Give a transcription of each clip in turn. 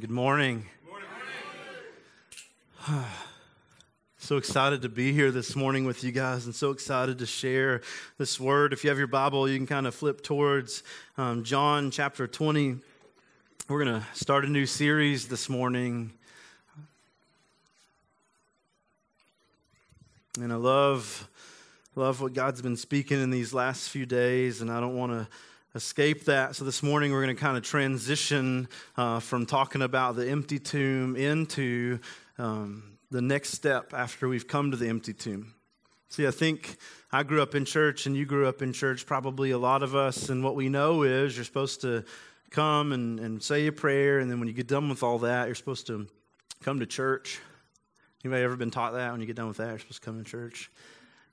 Good morning. so excited to be here this morning with you guys and so excited to share this word. If you have your Bible, you can kind of flip towards um, John chapter 20. We're going to start a new series this morning. And I love, love what God's been speaking in these last few days, and I don't want to escape that. So this morning we're going to kind of transition uh, from talking about the empty tomb into um, the next step after we've come to the empty tomb. See, I think I grew up in church and you grew up in church, probably a lot of us, and what we know is you're supposed to come and, and say a prayer, and then when you get done with all that, you're supposed to come to church. Anybody ever been taught that? When you get done with that, you're supposed to come to church.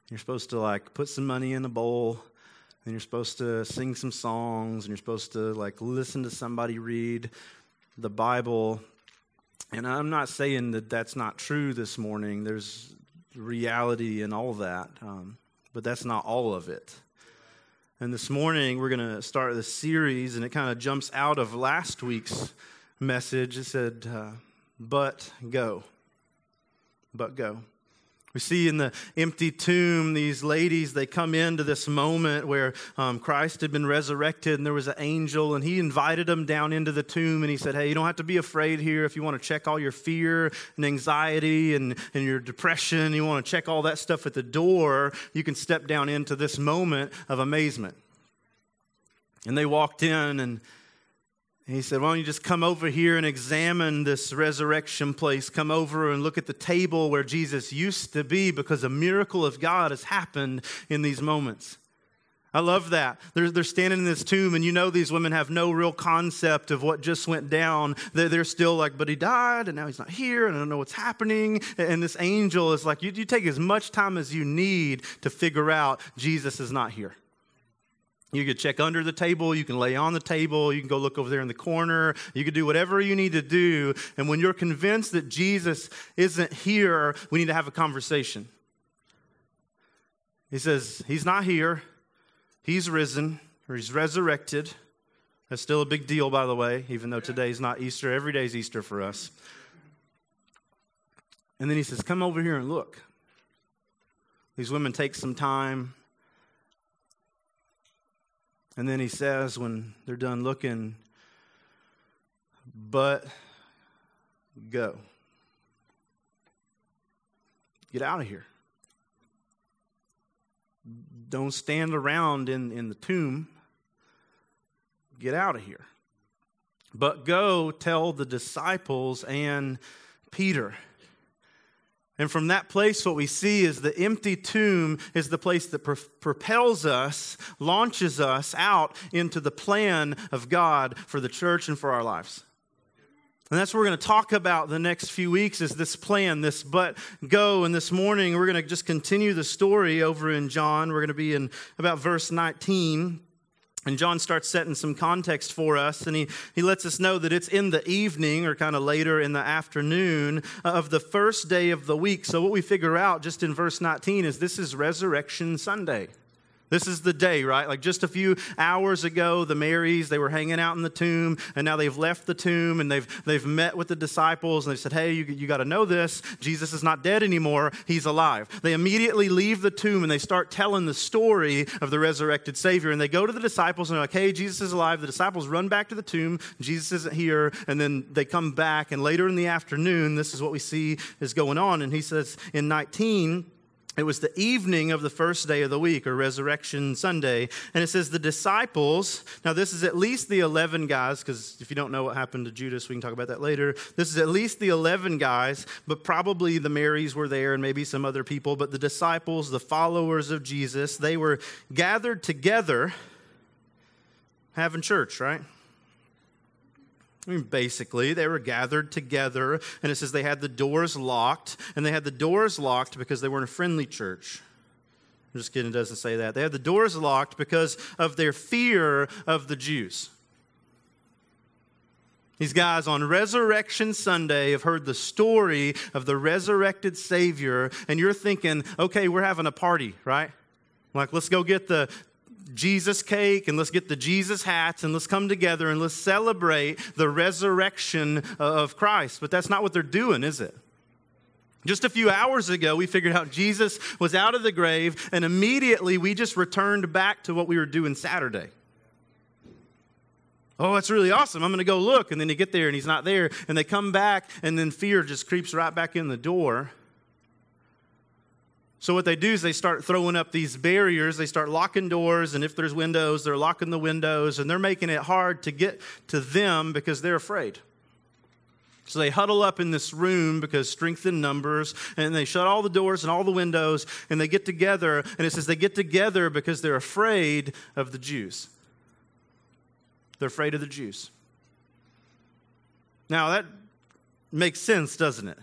You're supposed to like put some money in a bowl and you're supposed to sing some songs and you're supposed to like listen to somebody read the Bible. And I'm not saying that that's not true this morning. There's reality in all that, um, but that's not all of it. And this morning we're going to start this series, and it kind of jumps out of last week's message. It said, uh, "But go, but go." We see in the empty tomb these ladies, they come into this moment where um, Christ had been resurrected and there was an angel and he invited them down into the tomb and he said, Hey, you don't have to be afraid here. If you want to check all your fear and anxiety and, and your depression, you want to check all that stuff at the door, you can step down into this moment of amazement. And they walked in and and he said, Why don't you just come over here and examine this resurrection place? Come over and look at the table where Jesus used to be because a miracle of God has happened in these moments. I love that. They're, they're standing in this tomb, and you know these women have no real concept of what just went down. They're, they're still like, but he died, and now he's not here, and I don't know what's happening. And this angel is like, you, you take as much time as you need to figure out Jesus is not here. You could check under the table, you can lay on the table, you can go look over there in the corner, you can do whatever you need to do. And when you're convinced that Jesus isn't here, we need to have a conversation. He says, He's not here, He's risen, or He's resurrected. That's still a big deal, by the way, even though today's not Easter. Every day's Easter for us. And then he says, Come over here and look. These women take some time and then he says, when they're done looking, but go. Get out of here. Don't stand around in, in the tomb. Get out of here. But go tell the disciples and Peter. And from that place, what we see is the empty tomb is the place that propels us, launches us out into the plan of God for the church and for our lives. And that's what we're going to talk about the next few weeks is this plan, this but go. And this morning, we're going to just continue the story over in John. We're going to be in about verse 19. And John starts setting some context for us, and he, he lets us know that it's in the evening or kind of later in the afternoon uh, of the first day of the week. So, what we figure out just in verse 19 is this is Resurrection Sunday. This is the day, right? Like just a few hours ago, the Marys, they were hanging out in the tomb, and now they've left the tomb and they've, they've met with the disciples and they said, Hey, you, you got to know this. Jesus is not dead anymore, he's alive. They immediately leave the tomb and they start telling the story of the resurrected Savior. And they go to the disciples and they're like, Hey, Jesus is alive. The disciples run back to the tomb, Jesus isn't here. And then they come back, and later in the afternoon, this is what we see is going on. And he says in 19, it was the evening of the first day of the week, or Resurrection Sunday. And it says the disciples, now this is at least the 11 guys, because if you don't know what happened to Judas, we can talk about that later. This is at least the 11 guys, but probably the Marys were there and maybe some other people. But the disciples, the followers of Jesus, they were gathered together having church, right? I mean, basically, they were gathered together, and it says they had the doors locked, and they had the doors locked because they weren't a friendly church. I'm just kidding, it doesn't say that. They had the doors locked because of their fear of the Jews. These guys on Resurrection Sunday have heard the story of the resurrected Savior, and you're thinking, okay, we're having a party, right? Like, let's go get the Jesus cake and let's get the Jesus hats and let's come together and let's celebrate the resurrection of Christ. But that's not what they're doing, is it? Just a few hours ago, we figured out Jesus was out of the grave, and immediately we just returned back to what we were doing Saturday. Oh, that's really awesome. I'm going to go look. And then you get there and he's not there. And they come back, and then fear just creeps right back in the door. So, what they do is they start throwing up these barriers. They start locking doors, and if there's windows, they're locking the windows, and they're making it hard to get to them because they're afraid. So they huddle up in this room because strength in numbers, and they shut all the doors and all the windows, and they get together. And it says they get together because they're afraid of the Jews. They're afraid of the Jews. Now, that makes sense, doesn't it?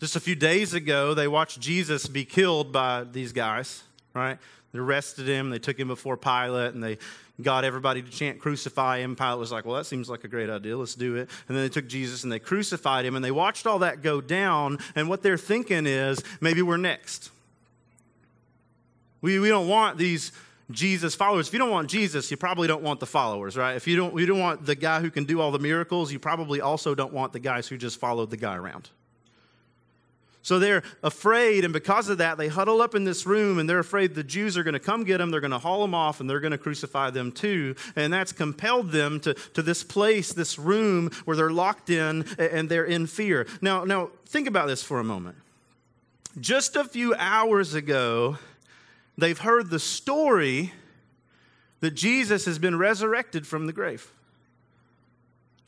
Just a few days ago, they watched Jesus be killed by these guys, right? They arrested him, they took him before Pilate, and they got everybody to chant, crucify him. Pilate was like, well, that seems like a great idea. Let's do it. And then they took Jesus and they crucified him, and they watched all that go down. And what they're thinking is, maybe we're next. We, we don't want these Jesus followers. If you don't want Jesus, you probably don't want the followers, right? If you don't, you don't want the guy who can do all the miracles, you probably also don't want the guys who just followed the guy around. So they're afraid, and because of that, they huddle up in this room and they're afraid the Jews are going to come get them, they're going to haul them off, and they're going to crucify them too. And that's compelled them to, to this place, this room where they're locked in and they're in fear. Now, now, think about this for a moment. Just a few hours ago, they've heard the story that Jesus has been resurrected from the grave.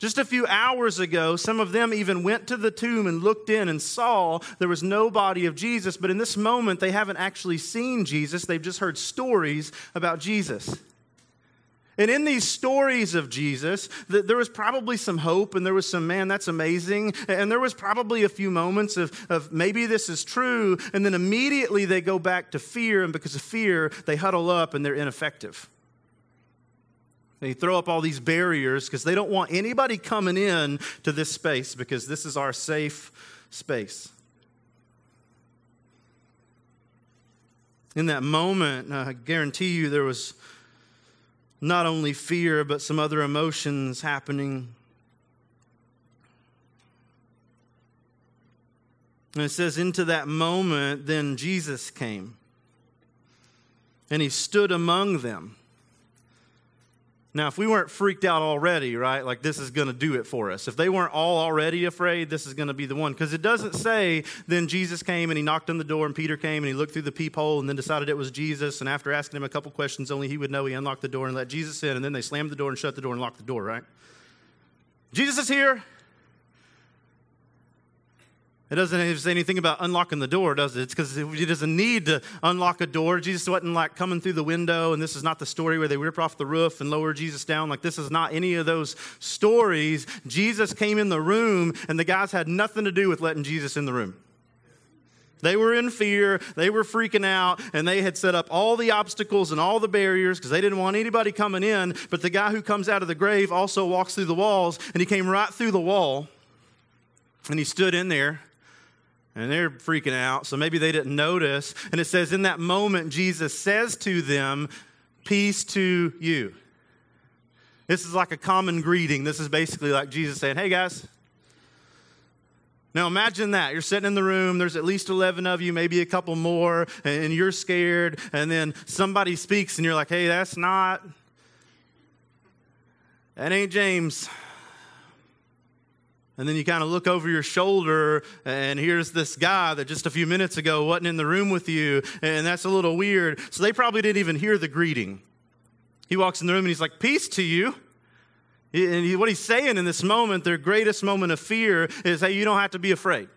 Just a few hours ago, some of them even went to the tomb and looked in and saw there was no body of Jesus. But in this moment, they haven't actually seen Jesus. They've just heard stories about Jesus. And in these stories of Jesus, there was probably some hope and there was some, man, that's amazing. And there was probably a few moments of, of maybe this is true. And then immediately they go back to fear. And because of fear, they huddle up and they're ineffective. They throw up all these barriers because they don't want anybody coming in to this space because this is our safe space. In that moment, I guarantee you there was not only fear, but some other emotions happening. And it says, into that moment, then Jesus came and he stood among them. Now, if we weren't freaked out already, right, like this is going to do it for us. If they weren't all already afraid, this is going to be the one. Because it doesn't say, then Jesus came and he knocked on the door, and Peter came and he looked through the peephole and then decided it was Jesus. And after asking him a couple questions, only he would know, he unlocked the door and let Jesus in. And then they slammed the door and shut the door and locked the door, right? Jesus is here. It doesn't say anything about unlocking the door, does it? It's because he doesn't need to unlock a door. Jesus wasn't like coming through the window, and this is not the story where they rip off the roof and lower Jesus down. Like, this is not any of those stories. Jesus came in the room, and the guys had nothing to do with letting Jesus in the room. They were in fear, they were freaking out, and they had set up all the obstacles and all the barriers because they didn't want anybody coming in. But the guy who comes out of the grave also walks through the walls, and he came right through the wall, and he stood in there and they're freaking out, so maybe they didn't notice. And it says, In that moment, Jesus says to them, Peace to you. This is like a common greeting. This is basically like Jesus saying, Hey guys. Now imagine that. You're sitting in the room, there's at least 11 of you, maybe a couple more, and you're scared. And then somebody speaks, and you're like, Hey, that's not, that ain't James. And then you kind of look over your shoulder, and here's this guy that just a few minutes ago wasn't in the room with you, and that's a little weird. So they probably didn't even hear the greeting. He walks in the room and he's like, Peace to you. And what he's saying in this moment, their greatest moment of fear, is hey, you don't have to be afraid.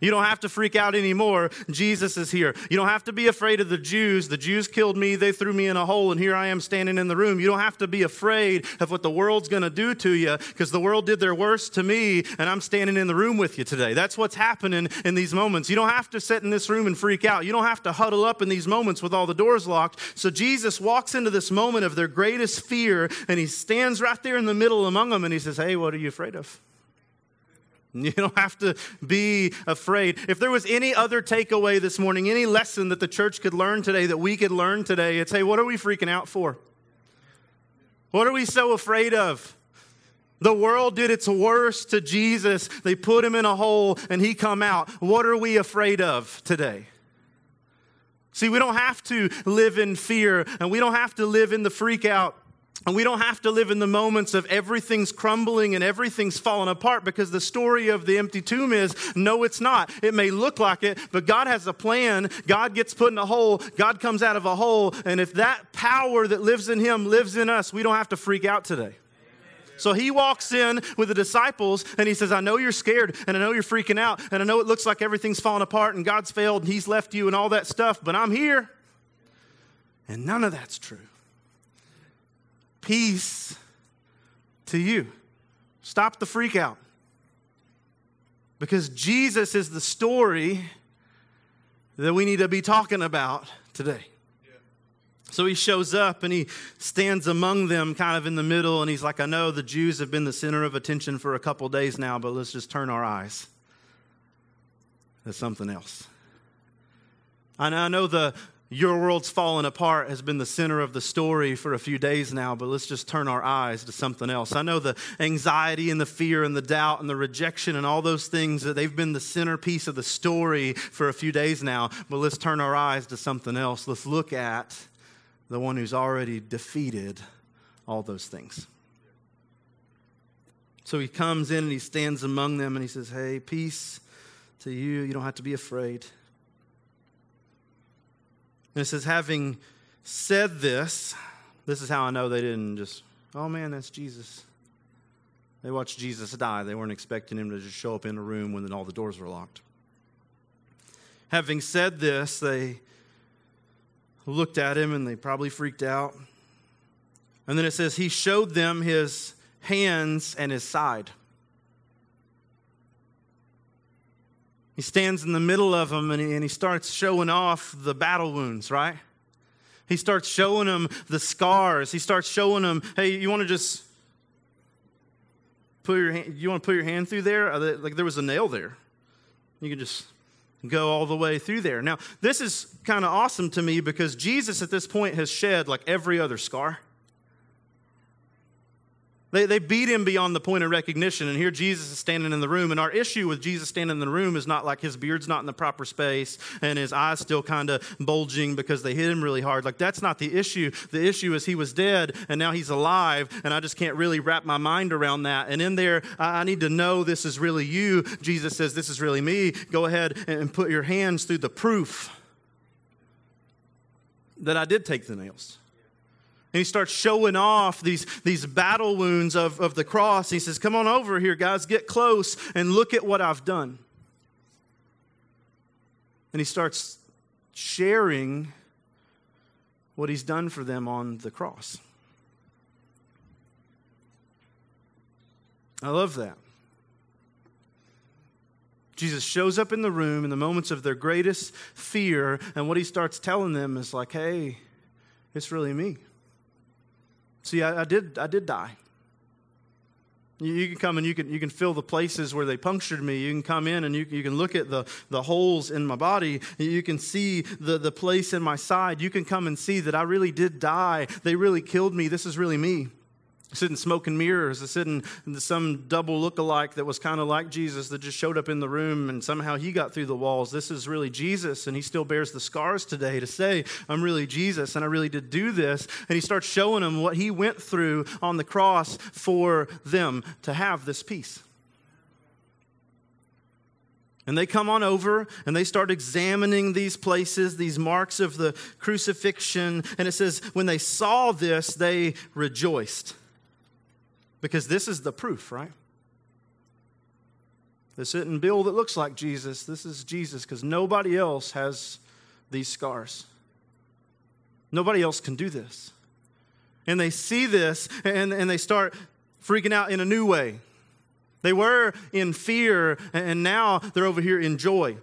You don't have to freak out anymore. Jesus is here. You don't have to be afraid of the Jews. The Jews killed me, they threw me in a hole, and here I am standing in the room. You don't have to be afraid of what the world's going to do to you because the world did their worst to me, and I'm standing in the room with you today. That's what's happening in these moments. You don't have to sit in this room and freak out. You don't have to huddle up in these moments with all the doors locked. So Jesus walks into this moment of their greatest fear, and he stands right there in the middle among them, and he says, Hey, what are you afraid of? You don't have to be afraid. If there was any other takeaway this morning, any lesson that the church could learn today, that we could learn today, it's hey, what are we freaking out for? What are we so afraid of? The world did its worst to Jesus. They put him in a hole and he come out. What are we afraid of today? See, we don't have to live in fear and we don't have to live in the freak out. And we don't have to live in the moments of everything's crumbling and everything's falling apart because the story of the empty tomb is no, it's not. It may look like it, but God has a plan. God gets put in a hole, God comes out of a hole. And if that power that lives in Him lives in us, we don't have to freak out today. So he walks in with the disciples and he says, I know you're scared and I know you're freaking out and I know it looks like everything's falling apart and God's failed and he's left you and all that stuff, but I'm here. And none of that's true. Peace to you. Stop the freak out. Because Jesus is the story that we need to be talking about today. So he shows up and he stands among them kind of in the middle, and he's like, I know the Jews have been the center of attention for a couple days now, but let's just turn our eyes to something else. I know, I know the your world's fallen apart has been the center of the story for a few days now, but let's just turn our eyes to something else. I know the anxiety and the fear and the doubt and the rejection and all those things that they've been the centerpiece of the story for a few days now, but let's turn our eyes to something else. Let's look at the one who's already defeated all those things. So he comes in and he stands among them and he says, Hey, peace to you. You don't have to be afraid. And it says, having said this, this is how I know they didn't just, oh man, that's Jesus. They watched Jesus die. They weren't expecting him to just show up in a room when all the doors were locked. Having said this, they looked at him and they probably freaked out. And then it says, He showed them his hands and his side. He stands in the middle of them and he, and he starts showing off the battle wounds, right? He starts showing them the scars. He starts showing them, hey, you want to just put your hand, you want to put your hand through there? Like there was a nail there. You can just go all the way through there. Now, this is kind of awesome to me because Jesus at this point has shed like every other scar. They, they beat him beyond the point of recognition. And here Jesus is standing in the room. And our issue with Jesus standing in the room is not like his beard's not in the proper space and his eyes still kind of bulging because they hit him really hard. Like, that's not the issue. The issue is he was dead and now he's alive. And I just can't really wrap my mind around that. And in there, I, I need to know this is really you. Jesus says, This is really me. Go ahead and put your hands through the proof that I did take the nails. And he starts showing off these, these battle wounds of, of the cross. He says, Come on over here, guys, get close and look at what I've done. And he starts sharing what he's done for them on the cross. I love that. Jesus shows up in the room in the moments of their greatest fear, and what he starts telling them is like, hey, it's really me. See, I, I, did, I did die. You, you, can come and you can, you can feel the places where they punctured me. You can come in and you, you can look at the, the holes in my body. You can see the, the place in my side. You can come and see that I really did die. They really killed me. This is really me sitting smoking mirrors, sitting some double look-alike that was kind of like Jesus that just showed up in the room and somehow he got through the walls. This is really Jesus, and he still bears the scars today to say, I'm really Jesus, and I really did do this. And he starts showing them what he went through on the cross for them to have this peace. And they come on over and they start examining these places, these marks of the crucifixion. And it says, when they saw this, they rejoiced. Because this is the proof, right? This isn't Bill that looks like Jesus. This is Jesus because nobody else has these scars. Nobody else can do this. And they see this and, and they start freaking out in a new way. They were in fear and now they're over here in joy.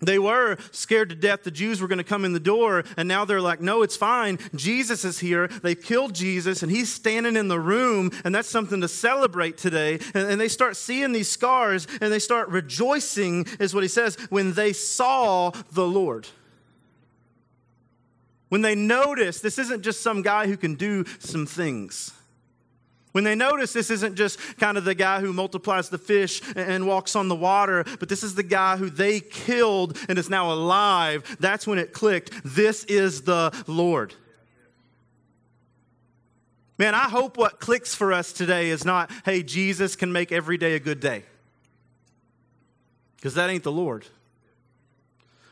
They were scared to death the Jews were going to come in the door, and now they're like, no, it's fine. Jesus is here. They killed Jesus, and he's standing in the room, and that's something to celebrate today. And, and, they start seeing these scars, and they start rejoicing, is what he says, when they saw the Lord. When they notice this isn't just some guy who can do some things. When they notice this isn't just kind of the guy who multiplies the fish and walks on the water, but this is the guy who they killed and is now alive, that's when it clicked. This is the Lord. Man, I hope what clicks for us today is not, hey, Jesus can make every day a good day. Because that ain't the Lord.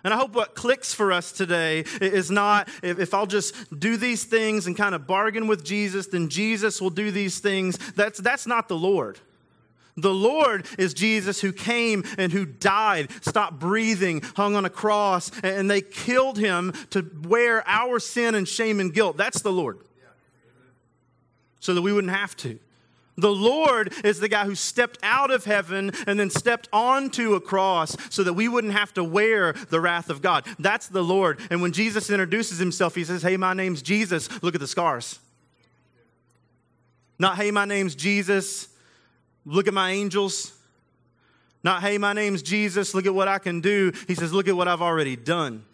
And I hope what clicks for us today is not if, I'll just do these things and kind of bargain with Jesus, then Jesus will do these things. That's, that's not the Lord. The Lord is Jesus who came and who died, stopped breathing, hung on a cross, and they killed him to wear our sin and shame and guilt. That's the Lord. So that we wouldn't have to. The Lord is the guy who stepped out of heaven and then stepped onto a cross so that we wouldn't have to wear the wrath of God. That's the Lord. And when Jesus introduces himself, he says, Hey, my name's Jesus. Look at the scars. Not, Hey, my name's Jesus. Look at my angels. Not, Hey, my name's Jesus. Look at what I can do. He says, Look at what I've already done.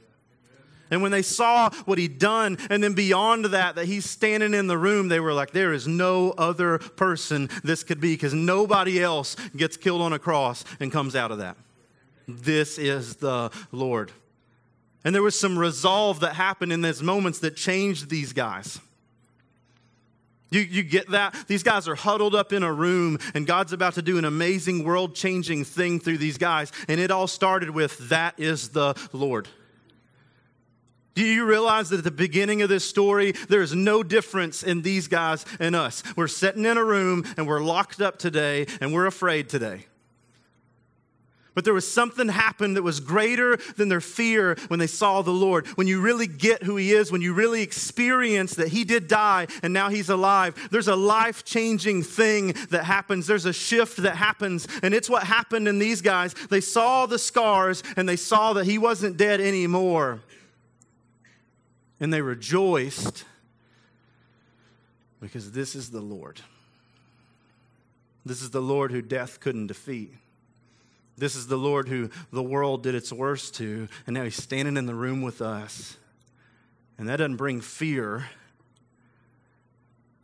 And when they saw what he'd done, and then beyond that, that he's standing in the room, they were like, there is no other person this could be because nobody else gets killed on a cross and comes out of that. This is the Lord. And there was some resolve that happened in those moments that changed these guys. You, you get that? These guys are huddled up in a room, and God's about to do an amazing world changing thing through these guys. And it all started with, That is the Lord. Do you realize that at the beginning of this story, there is no difference in these guys and us? We're sitting in a room and we're locked up today and we're afraid today. But there was something happened that was greater than their fear when they saw the Lord. When you really get who He is, when you really experience that He did die and now He's alive, there's a life changing thing that happens. There's a shift that happens. And it's what happened in these guys. They saw the scars and they saw that He wasn't dead anymore and they rejoiced because this is the Lord. This is the Lord who death couldn't defeat. This is the Lord who the world did its worst to, and now he's standing in the room with us. And that doesn't bring fear,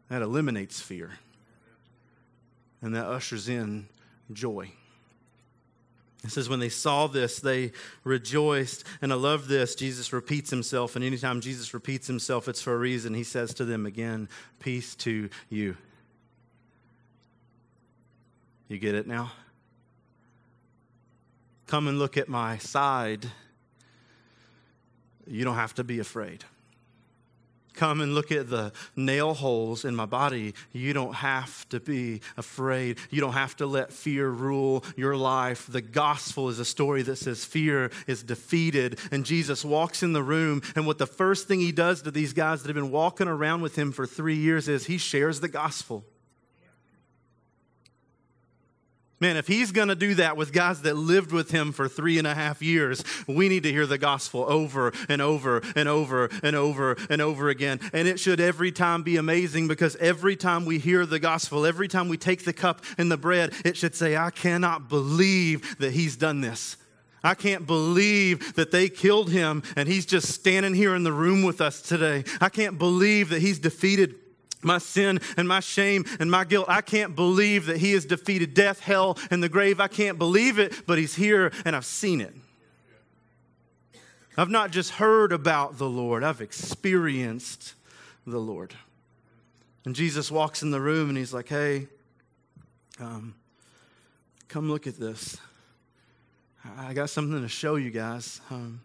that eliminates fear. And that ushers in joy. It says, when they saw this, they rejoiced. And I love this. Jesus repeats himself. And anytime Jesus repeats himself, it's for a reason. He says to them again, Peace to you. You get it now? Come and look at my side. You don't have to be afraid come and look at the nail holes in my body, you don't have to be afraid. You don't have to let fear rule your life. The gospel is a story that says fear is defeated. And Jesus walks in the room, and what the first thing he does to these guys that have been walking around with him for three years is he shares the gospel. Man, if he's going to do that with guys that lived with him for three and a half years, we need to hear the gospel over and over and over and over and over again. And it should every time be amazing because every time we hear the gospel, every time we take the cup and the bread, it should say, I cannot believe that he's done this. I can't believe that they killed him and he's just standing here in the room with us today. I can't believe that he's defeated my sin and my shame and my guilt. I can't believe that He has defeated death, hell, and the grave. I can't believe it, but He's here and I've seen it. I've not just heard about the Lord, I've experienced the Lord. And Jesus walks in the room and He's like, hey, um, come look at this. I got something to show you guys. Um,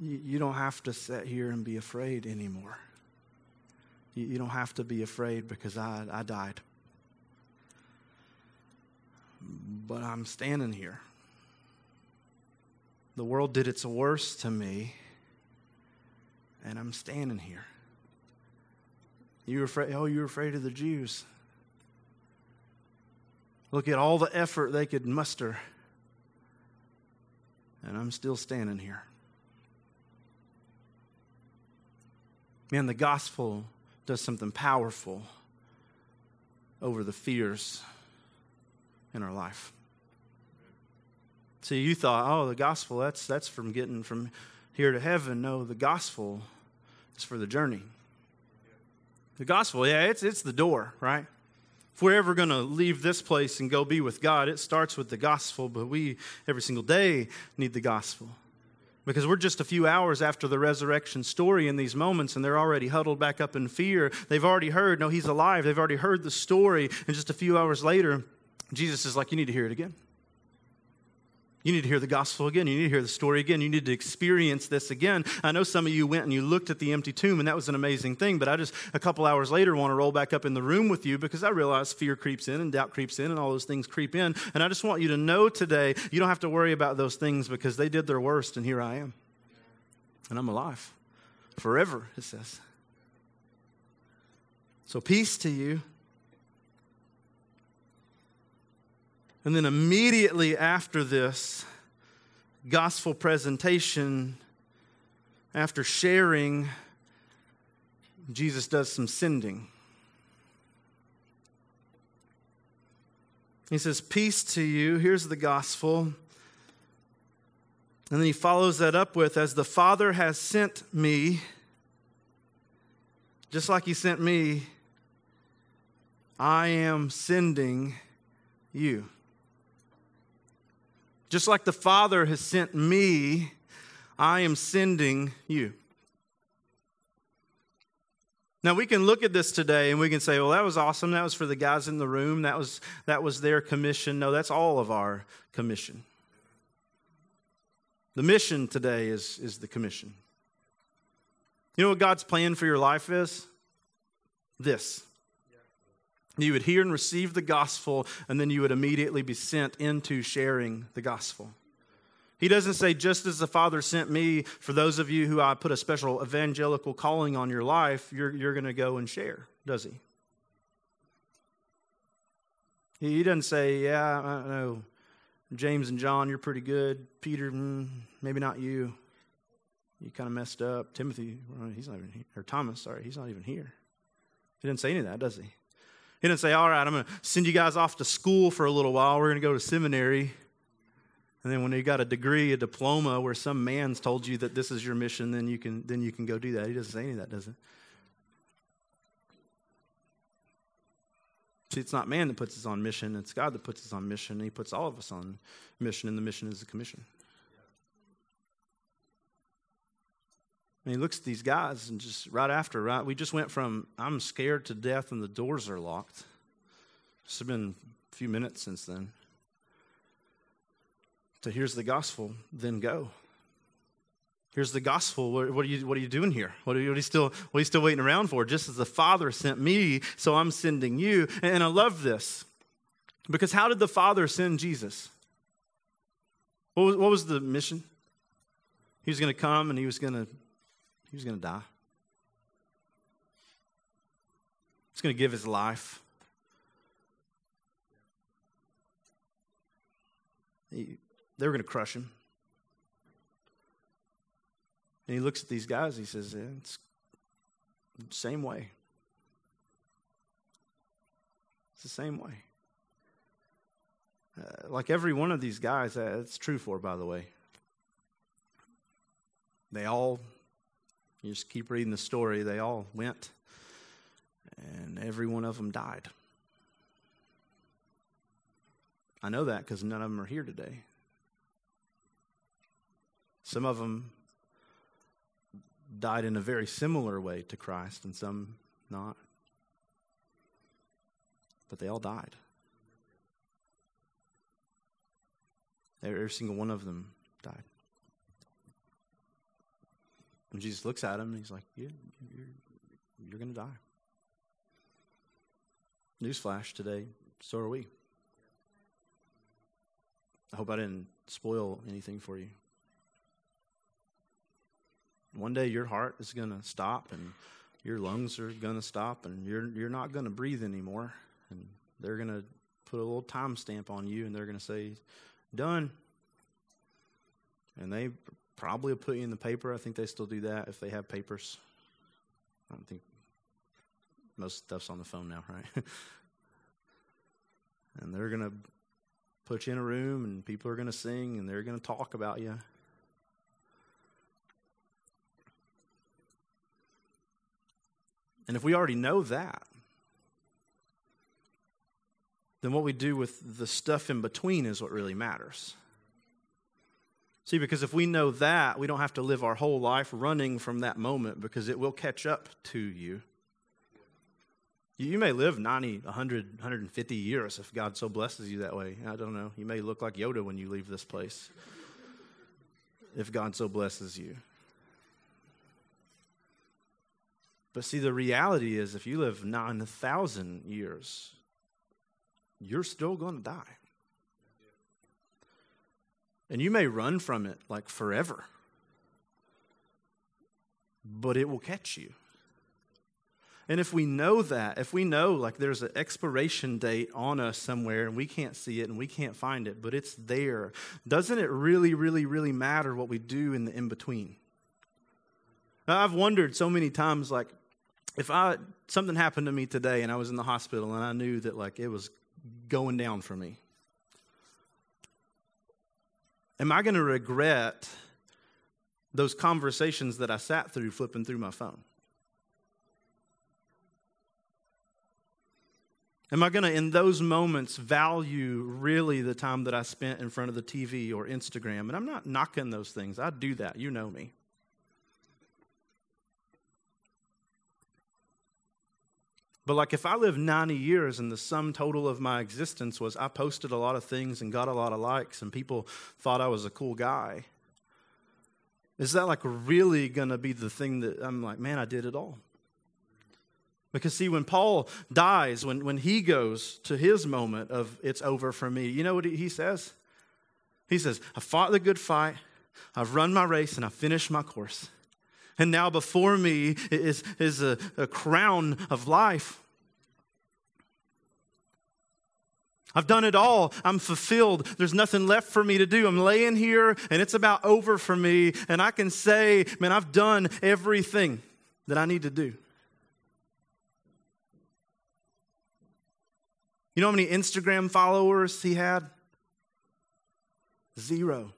you, you don't have to sit here and be afraid anymore. You, you don't have to be afraid because I, I died. But I'm standing here. The world did its worst to me, and I'm standing here. You were afraid, oh, you're afraid of the Jews. Look at all the effort they could muster. And I'm still standing here. Man, the gospel does something powerful over the fears in our life. See, you thought, oh, the gospel, that's, that's from getting from here to heaven. No, the gospel is for the journey. The gospel, yeah, it's, it's the door, right? If we're ever going to leave this place and go be with God, it starts with the gospel, but we, every single day, need the gospel. Because we're just a few hours after the resurrection story in these moments, and they're already huddled back up in fear. They've already heard, no, he's alive. They've already heard the story. And just a few hours later, Jesus is like, you need to hear it again. You need to hear the gospel again. You need to hear the story again. You need to experience this again. I know some of you went and you looked at the empty tomb, and that was an amazing thing, but I just, a couple hours later, want to roll back up in the room with you because I realize fear creeps in and doubt creeps in and all those things creep in. And I just want you to know today, you don't have to worry about those things because they did their worst, and here I am. And I'm alive forever, it says. So, peace to you. And then immediately after this gospel presentation, after sharing, Jesus does some sending. He says, Peace to you. Here's the gospel. And then he follows that up with, As the Father has sent me, just like he sent me, I am sending you. Just like the Father has sent me, I am sending you. Now we can look at this today and we can say, well, that was awesome. That was for the guys in the room. That was, that was their commission. No, that's all of our commission. The mission today is, is the commission. You know what God's plan for your life is? This you would hear and receive the gospel, and then you would immediately be sent into sharing the gospel. He doesn't say, just as the Father sent me, for those of you who I put a special evangelical calling on your life, you're, you're going to go and share, does he? He doesn't say, yeah, I know, James and John, you're pretty good. Peter, mm, maybe not you. You kind of messed up. Timothy, he's not even here. Or Thomas, sorry, he's not even here. He didn't say any of that, does he? He didn't say, All right, I'm going to send you guys off to school for a little while. We're going to go to seminary. And then when you got a degree, a diploma, where some man's told you that this is your mission, then you can, then you can go do that. He doesn't say any of that, does it? See, it's not man that puts us on mission, it's God that puts us on mission. He puts all of us on mission, and the mission is the commission. And he looks at these guys and just right after, right? We just went from I'm scared to death and the doors are locked. It's been a few minutes since then. To here's the gospel, then go. Here's the gospel. What, are you What are you doing here? What are you, what are you still What are you still waiting around for? Just as the Father sent me, so I'm sending you. And, and I love this because how did the Father send Jesus? What was, what was the mission? He was going to come and he was going to he was going to die. He's going to give his life. He, they were going to crush him. And he looks at these guys, he says, yeah, It's the same way. It's the same way. Uh, like every one of these guys, uh, it's true for, by the way. They all you just keep reading the story. They all went, and every one of them died. I know that because none of them are here today. Some of them died in a very similar way to Christ, and some not. But they all died. Every single one of them died. And Jesus looks at him and he's like, Yeah, you're, you're going to die. Newsflash today, so are we. I hope I didn't spoil anything for you. One day your heart is going to stop and your lungs are going to stop and you're, you're not going to breathe anymore. And they're going to put a little time stamp on you and they're going to say, Done. And they probably will put you in the paper. I think they still do that if they have papers. I don't think most stuff's on the phone now, right? and they're going to put you in a room and people are going to sing and they're going to talk about you. And if we already know that, then what we do with the stuff in between is what really matters. See, because if we know that, we don't have to live our whole life running from that moment because it will catch up to you. You may live 90, 100, 150 years if God so blesses you that way. I don't know. You may look like Yoda when you leave this place if God so blesses you. But see, the reality is if you live 9,000 years, you're still going to die. And you may run from it like forever, but it will catch you. And if we know that, if we know like there's an expiration date on us somewhere and we can't see it and we can't find it, but it's there, doesn't it really, really, really matter what we do in the in between? I've wondered so many times, like, if I something happened to me today and I was in the hospital and I knew that like it was going down for me, am I going to regret those conversations that I sat through flipping through my phone? Am I going to, in those moments, value really the time that I spent in front of the TV or Instagram? And I'm not knocking those things. I do that. You know me. But like if I lived 90 years and the sum total of my existence was I posted a lot of things and got a lot of likes and people thought I was a cool guy, is that like really going to be the thing that I'm like, man, I did it all? Because, see, when Paul dies, when, when he goes to his moment of it's over for me, you know what he says? He says, I fought the good fight, I've run my race, and I've finished my course. And now before me is, is a, a crown of life. I've done it all. I'm fulfilled. There's nothing left for me to do. I'm laying here and it's about over for me. And I can say, man, I've done everything that I need to do. You know how many Instagram followers he had? Zero.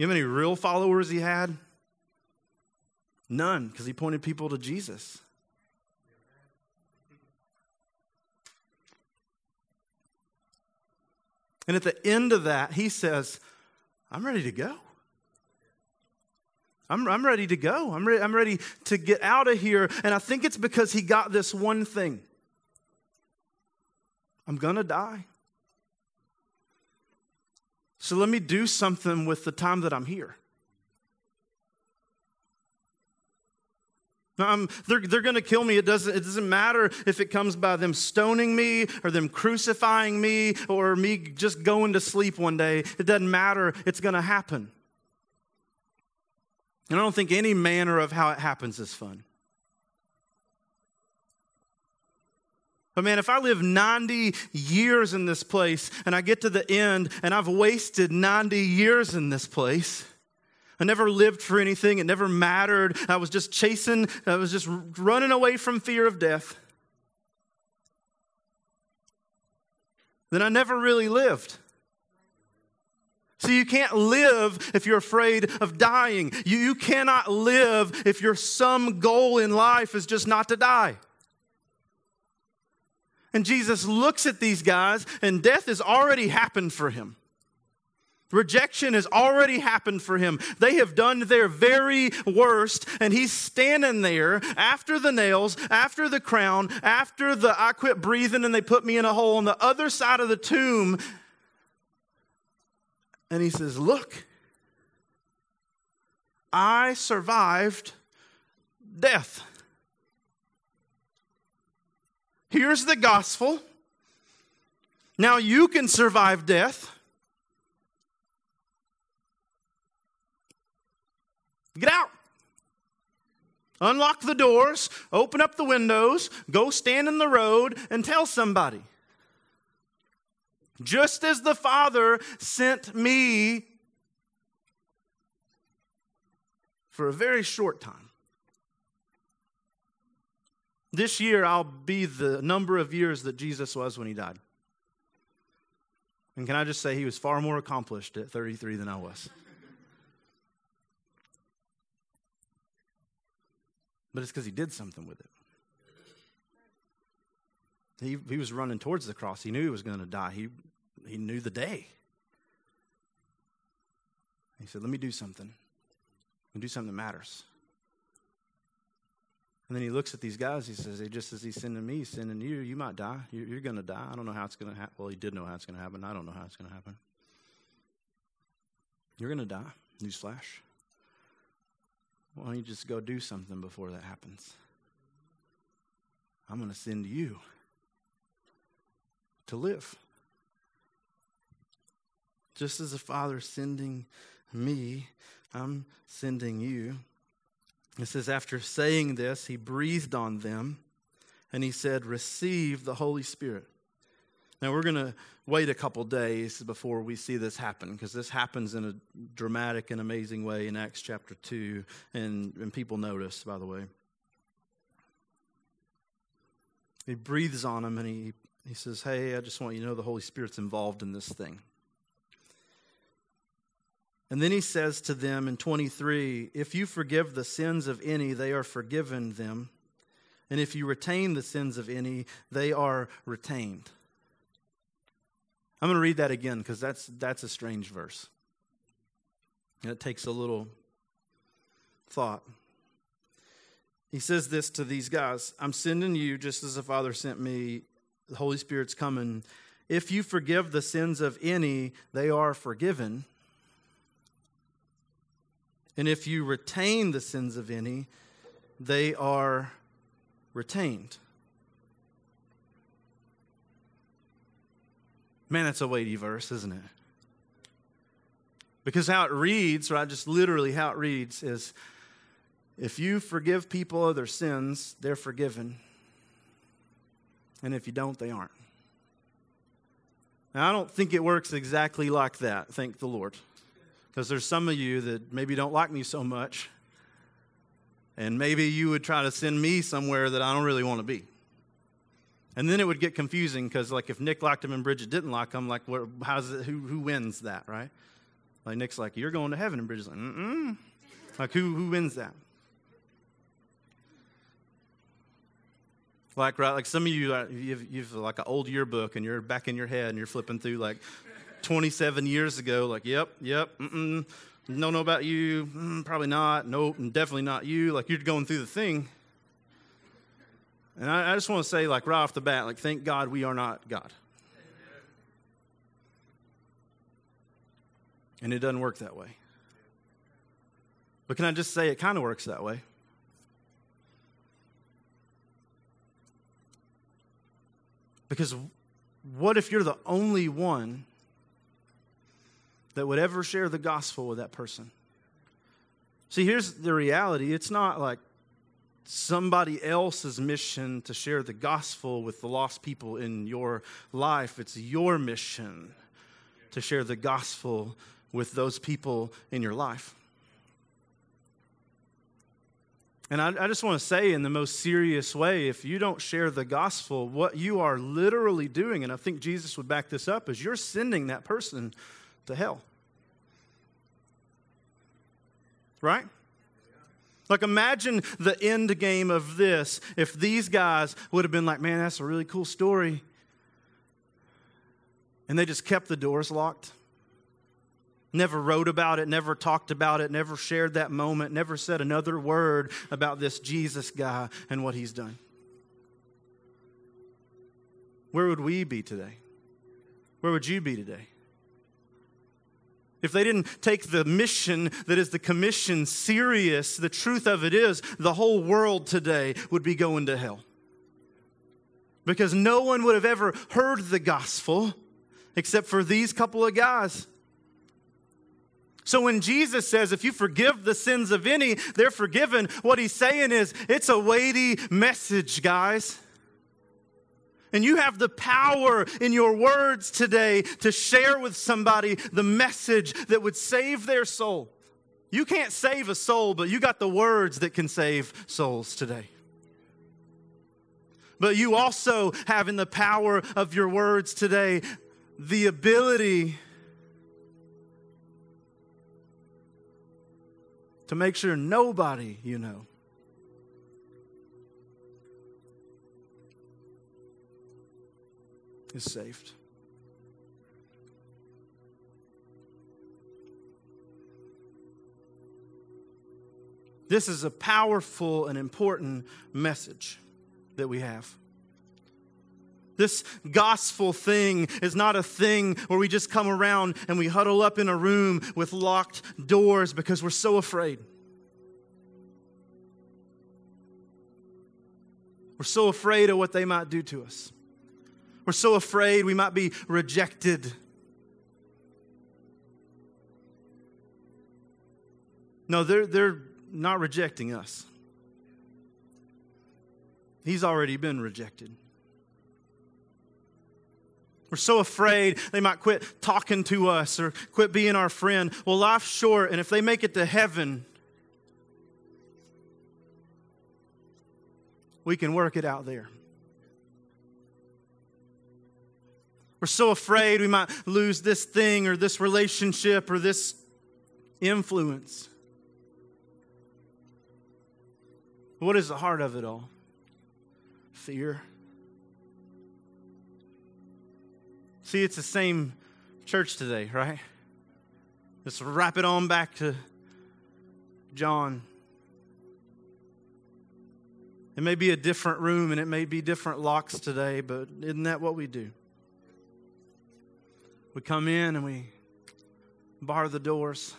You how many real followers he had? None, because he pointed people to Jesus. And at the end of that, he says, I'm ready to go. I'm, I'm ready to go. I'm, re- I'm ready to get out of here. And I think it's because he got this one thing I'm going to die. So let me do something with the time that I'm here. They're they're going to kill me. It doesn't, it doesn't matter if it comes by them stoning me or them crucifying me or me just going to sleep one day. It doesn't matter. It's going to happen. And I don't think any manner of how it happens is fun. But man, if I live 90 years in this place and I get to the end and I've wasted 90 years in this place, I never lived for anything. It never mattered. I was just chasing, I was just running away from fear of death. Then I never really lived. So you can't live if you're afraid of dying. You, you cannot live if your some goal in life is just not to die. And Jesus looks at these guys, and death has already happened for him. Rejection has already happened for him. They have done their very worst, and he's standing there after the nails, after the crown, after the I quit breathing and they put me in a hole on the other side of the tomb. And he says, Look, I survived death. Here's the gospel. Now you can survive death. Get out. Unlock the doors, open up the windows, go stand in the road and tell somebody. just as the Father sent me for a very short time. This year, I'll be the number of years that Jesus was when he died. And can I just say, he was far more accomplished at 33 than I was. But it's because he did something with it. He, he was running towards the cross. He knew he was going to die. He, he knew the day. He said, Let me do something. And do something that matters. And then he looks at these guys. He says, hey, just as he's sending me, he's sending you. You might die. You're, you're going to die. I don't know how it's going to happen. Well, he did know how it's going to happen. I don't know how it's going to happen. You're going to die. Newsflash. Why don't you just go do something before that happens? I'm going to send you to live. Just as the Father sending me, I'm sending you. It says, after saying this, he breathed on them and he said, Receive the Holy Spirit. Now, we're going to wait a couple days before we see this happen because this happens in a dramatic and amazing way in Acts chapter 2, and, and people notice, by the way. He breathes on them and he, he says, Hey, I just want you to know the Holy Spirit's involved in this thing. And then he says to them in 23 If you forgive the sins of any, they are forgiven them. And if you retain the sins of any, they are retained. I'm going to read that again because that's, that's a strange verse. And it takes a little thought. He says this to these guys I'm sending you just as the Father sent me. The Holy Spirit's coming. If you forgive the sins of any, they are forgiven. And if you retain the sins of any, they are retained. Man, that's a weighty verse, isn't it? Because how it reads, right, just literally how it reads is if you forgive people of their sins, they're forgiven. And if you don't, they aren't. Now, I don't think it works exactly like that, thank the Lord. Because there's some of you that maybe don't like me so much, and maybe you would try to send me somewhere that I don't really want to be. And then it would get confusing because, like, if Nick liked him and Bridget didn't like him, like, what, how's it, who, who wins that, right? Like, Nick's like, you're going to heaven, and Bridget's like, mm-mm. Like, who, who wins that? Like, right, like some of you, uh, you've, you've like an old yearbook and you're back in your head and you're flipping through like 27 years ago, like, yep, yep, mm-mm, don't know about you, mm, probably not, nope, definitely not you. Like, you're going through the thing. And I, I just want to say, like, right off the bat, like, thank God we are not God. And it doesn't work that way. But can I just say it kind of works that way? Because what if you're the only one that would ever share the gospel with that person. See, here's the reality it's not like somebody else's mission to share the gospel with the lost people in your life, it's your mission to share the gospel with those people in your life. And I, I, just want to say, in the most serious way, if you don't share the gospel, what you are literally doing, and I think Jesus would back this up, is you're sending that person to hell. Right? Like, imagine the end game of this if these guys would have been like, man, that's a really cool story. And they just kept the doors locked. Never wrote about it, never talked about it, never shared that moment, never said another word about this Jesus guy and what he's done. Where would we be today? Where would you be today? If they didn't take the mission that is the commission serious, the truth of it is the whole world today would be going to hell. Because no one would have ever heard the gospel except for these couple of guys. So when Jesus says, if you forgive the sins of any, they're forgiven, what he's saying is, it's a weighty message, guys. And you have the power in your words today to share with somebody the message that would save their soul. You can't save a soul, but you got the words that can save souls today. But you also have in the power of your words today the ability to make sure nobody you know is saved. This is a powerful and important message that we have. This gospel thing is not a thing where we just come around and we huddle up in a room with locked doors because we're so afraid. We're so afraid of what they might do to us. We're so afraid we might be rejected. No, they're, they're not rejecting us. He's already been rejected. We're so afraid they might quit talking to us or quit being our friend. Well, life's short, and if they make it to heaven, we can work it out there. We're so afraid we might lose this thing or this relationship or this influence. What is the heart of it all? Fear. See, it's the same church today, right? Let's wrap it on back to John. It may be a different room and it may be different locks today, but isn't that what we do? We come in and we bar the doors.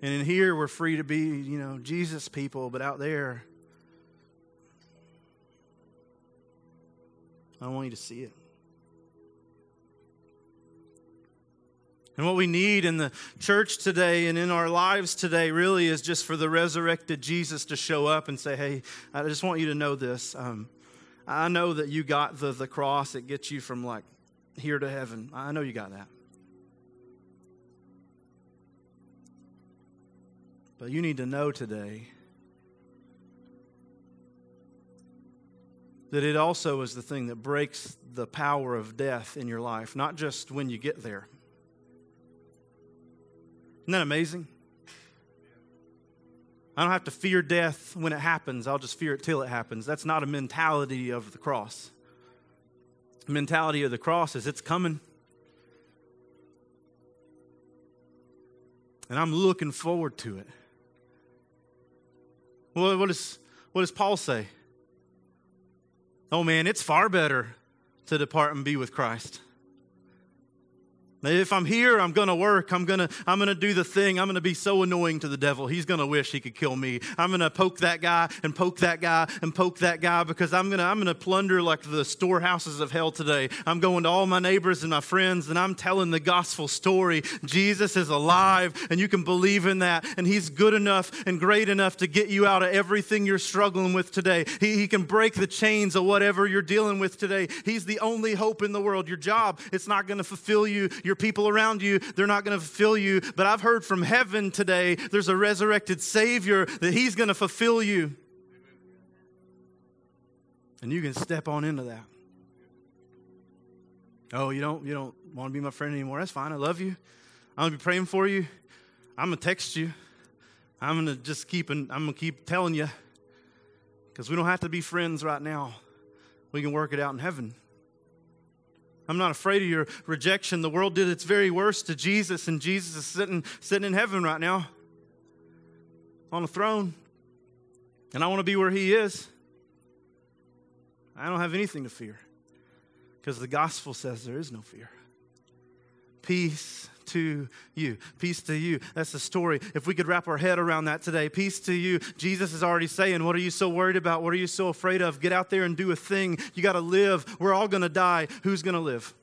And in here, we're free to be, you know, Jesus people, but out there, I want you to see it. And what we need in the church today and in our lives today really is just for the resurrected Jesus to show up and say, Hey, I just want you to know this. Um, I know that you got the, the cross that gets you from like here to heaven. I know you got that. But you need to know today that it also is the thing that breaks the power of death in your life, not just when you get there. Isn't that amazing? I don't have to fear death when it happens. I'll just fear it till it happens. That's not a mentality of the cross. The mentality of the cross is it's coming. And I'm looking forward to it. Well, what, is, what does Paul say? Oh man, it's far better to depart and be with Christ. If I'm here, I'm going to work. I'm going to I'm going to do the thing. I'm going to be so annoying to the devil. He's going to wish he could kill me. I'm going to poke that guy and poke that guy and poke that guy because I'm going to I'm going to plunder like the storehouses of hell today. I'm going to all my neighbors and my friends and I'm telling the gospel story. Jesus is alive and you can believe in that and he's good enough and great enough to get you out of everything you're struggling with today. He, he can break the chains of whatever you're dealing with today. He's the only hope in the world. Your job, it's not going to fulfill you. Your people around you, they're not going to fulfill you. But I've heard from heaven today there's a resurrected Savior that He's going to fulfill you. And you can step on into that. Oh, you don't you don't want to be my friend anymore? That's fine. I love you. I'm gonna be praying for you. I'm gonna text you. I'm gonna just keep and I'm gonna keep telling you because we don't have to be friends right now. We can work it out in heaven. I'm not afraid of your rejection. The world did its very worst to Jesus, and Jesus is sitting, sitting in heaven right now on a throne. And I want to be where he is. I don't have anything to fear because the gospel says there is no fear. Peace to you. Peace to you. That's the story. If we could wrap our head around that today, peace to you. Jesus is already saying, What are you so worried about? What are you so afraid of? Get out there and do a thing. You got to live. We're all going to die. Who's going to live?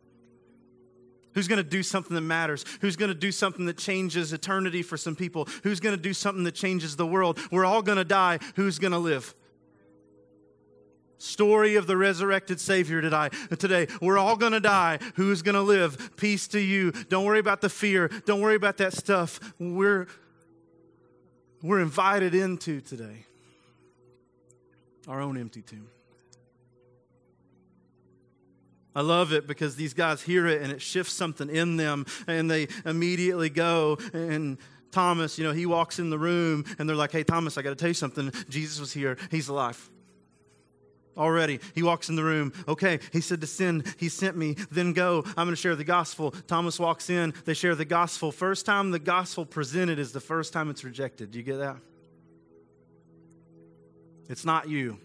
Who's going to do something that matters? Who's going to do something that changes eternity for some people? Who's going to do something that changes the world? We're all going to die. Who's going to live? Story of the resurrected Savior today. Today, we're all going to die. Who's going to live? Peace to you. Don't worry about the fear. Don't worry about that stuff. We're, we're invited into today our own empty tomb. I love it because these guys hear it and it shifts something in them and they immediately go and Thomas, you know, he walks in the room and they're like, hey, Thomas, I got to tell you something. Jesus was here. He's alive. Already, he walks in the room. Okay, he said to sin, he sent me, then go. I'm going to share the gospel. Thomas walks in, they share the gospel. First time the gospel presented is the first time it's rejected. Do you get that? It's not you.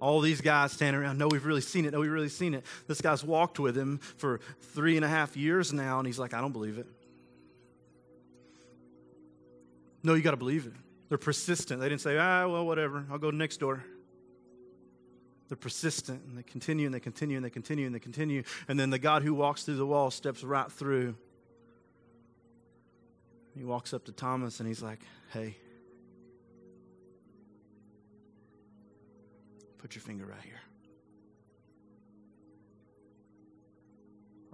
All these guys standing around, no, we've really seen it. No, we've really seen it. This guy's walked with him for three and a half years now, and he's like, I don't believe it. No, you got to believe it. They're persistent. They didn't say, ah, well, whatever, I'll go next door. They're persistent and they continue and they continue and they continue and they continue. And then the God who walks through the wall steps right through. He walks up to Thomas and he's like, hey, put your finger right here.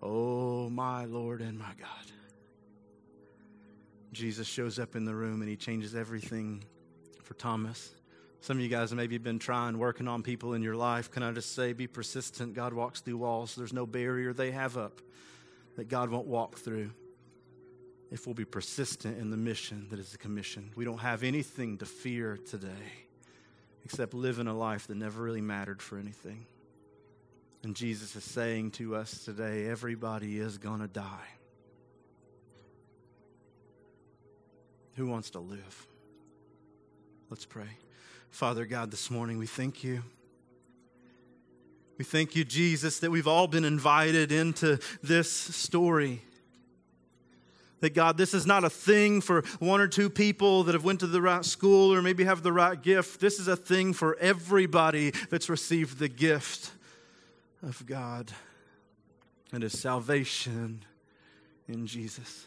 Oh, my Lord and my God. Jesus shows up in the room and he changes everything for Thomas. Some of you guys have maybe been trying, working on people in your life. Can I just say, be persistent? God walks through walls. There's no barrier they have up that God won't walk through if we'll be persistent in the mission that is the commission. We don't have anything to fear today except living a life that never really mattered for anything. And Jesus is saying to us today everybody is going to die. Who wants to live? Let's pray. Father God, this morning we thank you. We thank you, Jesus, that we've all been invited into this story. That God, this is not a thing for one or two people that have went to the right school or maybe have the right gift. This is a thing for everybody that's received the gift of God and his salvation in Jesus.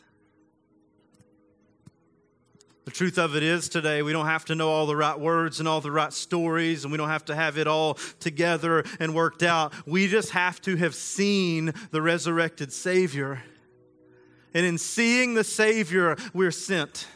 The truth of it is today, we don't have to know all the right words and all the right stories, and we don't have to have it all together and worked out. We just have to have seen the resurrected Savior. And in seeing the Savior, we're sent.